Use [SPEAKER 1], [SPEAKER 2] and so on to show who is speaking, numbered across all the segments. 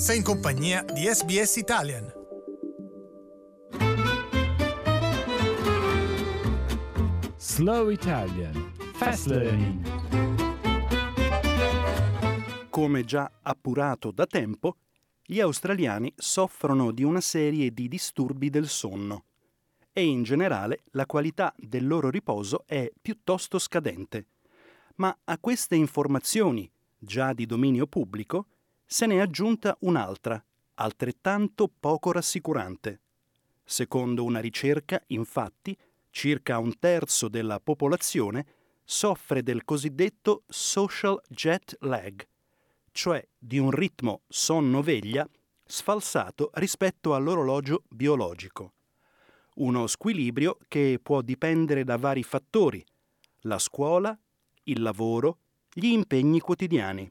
[SPEAKER 1] Sei in compagnia di SBS Italian.
[SPEAKER 2] Slow Italian Fast Learning.
[SPEAKER 3] Come già appurato da tempo, gli australiani soffrono di una serie di disturbi del sonno e in generale la qualità del loro riposo è piuttosto scadente. Ma a queste informazioni, già di dominio pubblico, se ne è aggiunta un'altra, altrettanto poco rassicurante. Secondo una ricerca, infatti, circa un terzo della popolazione soffre del cosiddetto social jet lag, cioè di un ritmo sonno-veglia sfalsato rispetto all'orologio biologico. Uno squilibrio che può dipendere da vari fattori, la scuola, il lavoro, gli impegni quotidiani.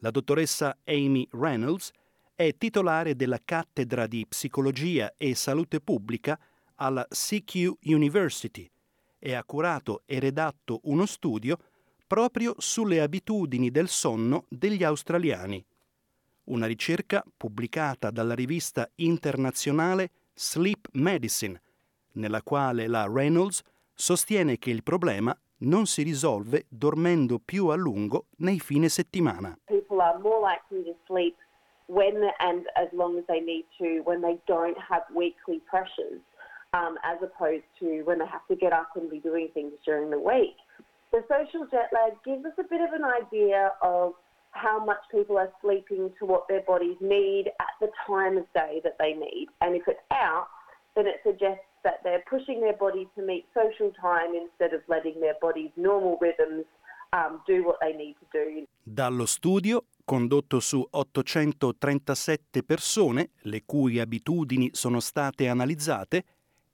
[SPEAKER 3] La dottoressa Amy Reynolds è titolare della cattedra di psicologia e salute pubblica alla CQ University e ha curato e redatto uno studio proprio sulle abitudini del sonno degli australiani. Una ricerca pubblicata dalla rivista internazionale Sleep Medicine, nella quale la Reynolds sostiene che il problema non si risolve dormendo più a lungo nei fine settimana.
[SPEAKER 4] People are more likely to sleep when and as long as they need to when they don't have weekly pressures. um, as opposed to when they have to get up and be doing things during the week. The social jet lag gives us a bit of an idea of how much people are sleeping to what their bodies need at the time of day that they need. And if it's out, then it suggests that they're pushing their body to meet social time instead of letting their body's normal rhythms um, do what they need to do.
[SPEAKER 3] Dallo studio, condotto su 837 persone, le cui abitudini sono state analizzate,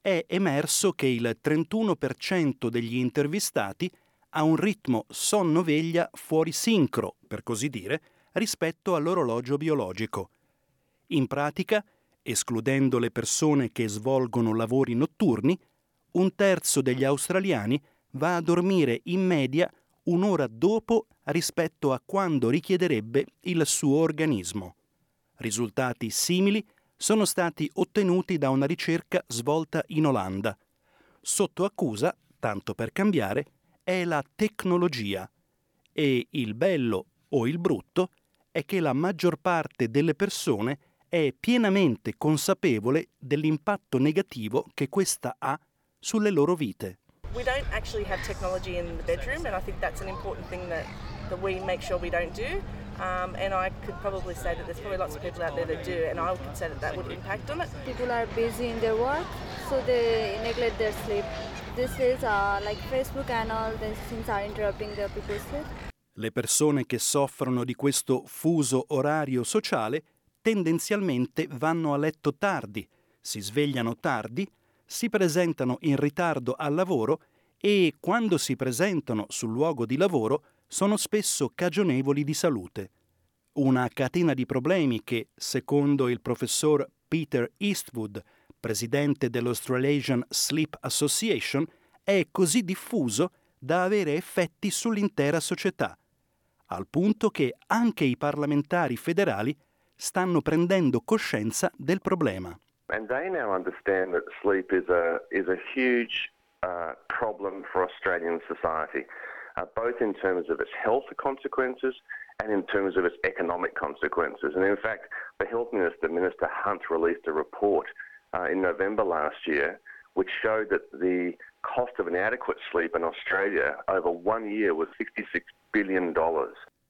[SPEAKER 3] è emerso che il 31% degli intervistati ha un ritmo sonno-veglia fuori sincro, per così dire, rispetto all'orologio biologico. In pratica, escludendo le persone che svolgono lavori notturni, un terzo degli australiani va a dormire in media un'ora dopo rispetto a quando richiederebbe il suo organismo. Risultati simili sono stati ottenuti da una ricerca svolta in Olanda. Sotto accusa, tanto per cambiare, è la tecnologia e il bello o il brutto è che la maggior parte delle persone è pienamente consapevole dell'impatto negativo che questa ha sulle loro vite.
[SPEAKER 5] We don't actually have technology in the bedroom and I think that's an important thing that, that we make sure we don't do. Um, and I could probably say that there's probably lots of people out there that do, and I could say that that would impact on it.
[SPEAKER 6] People are busy in their work, so they neglect their sleep. This is uh, like Facebook and all these things are interrupting their people's sleep.
[SPEAKER 3] Le persone che soffrono di questo fuso orario sociale tendenzialmente vanno a letto tardi, si svegliano tardi, si presentano in ritardo al lavoro e quando si presentano sul luogo di lavoro sono spesso cagionevoli di salute. Una catena di problemi che, secondo il professor Peter Eastwood, presidente dell'Australasian Sleep Association, è così diffuso da avere effetti sull'intera società, al punto che anche i parlamentari federali stanno prendendo coscienza del problema.
[SPEAKER 7] And they now understand that sleep is a, is a huge uh, problem for Australian society. uh, both in terms of its health consequences and in terms of its economic consequences. And in fact, the Health Minister, Minister Hunt, released a report uh, in November last year which showed that the cost of inadequate sleep in Australia over one year was $66 billion.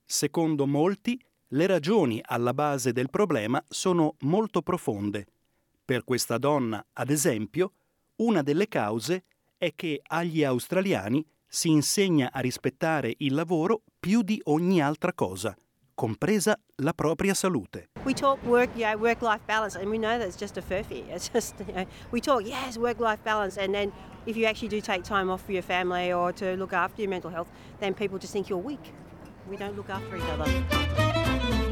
[SPEAKER 3] Secondo molti, le ragioni alla base del problema sono molto profonde. Per questa donna, ad esempio, una delle cause è che agli australiani si insegna a rispettare il lavoro più di ogni altra cosa, compresa la propria salute.
[SPEAKER 8] We talk work, yeah, work-life balance, and we know that's just a furphy. It's just, you know, we talk, yes, work-life balance, and then if you actually do take time off for your family or to look after your mental health, then people just think you're weak. We don't look after each other.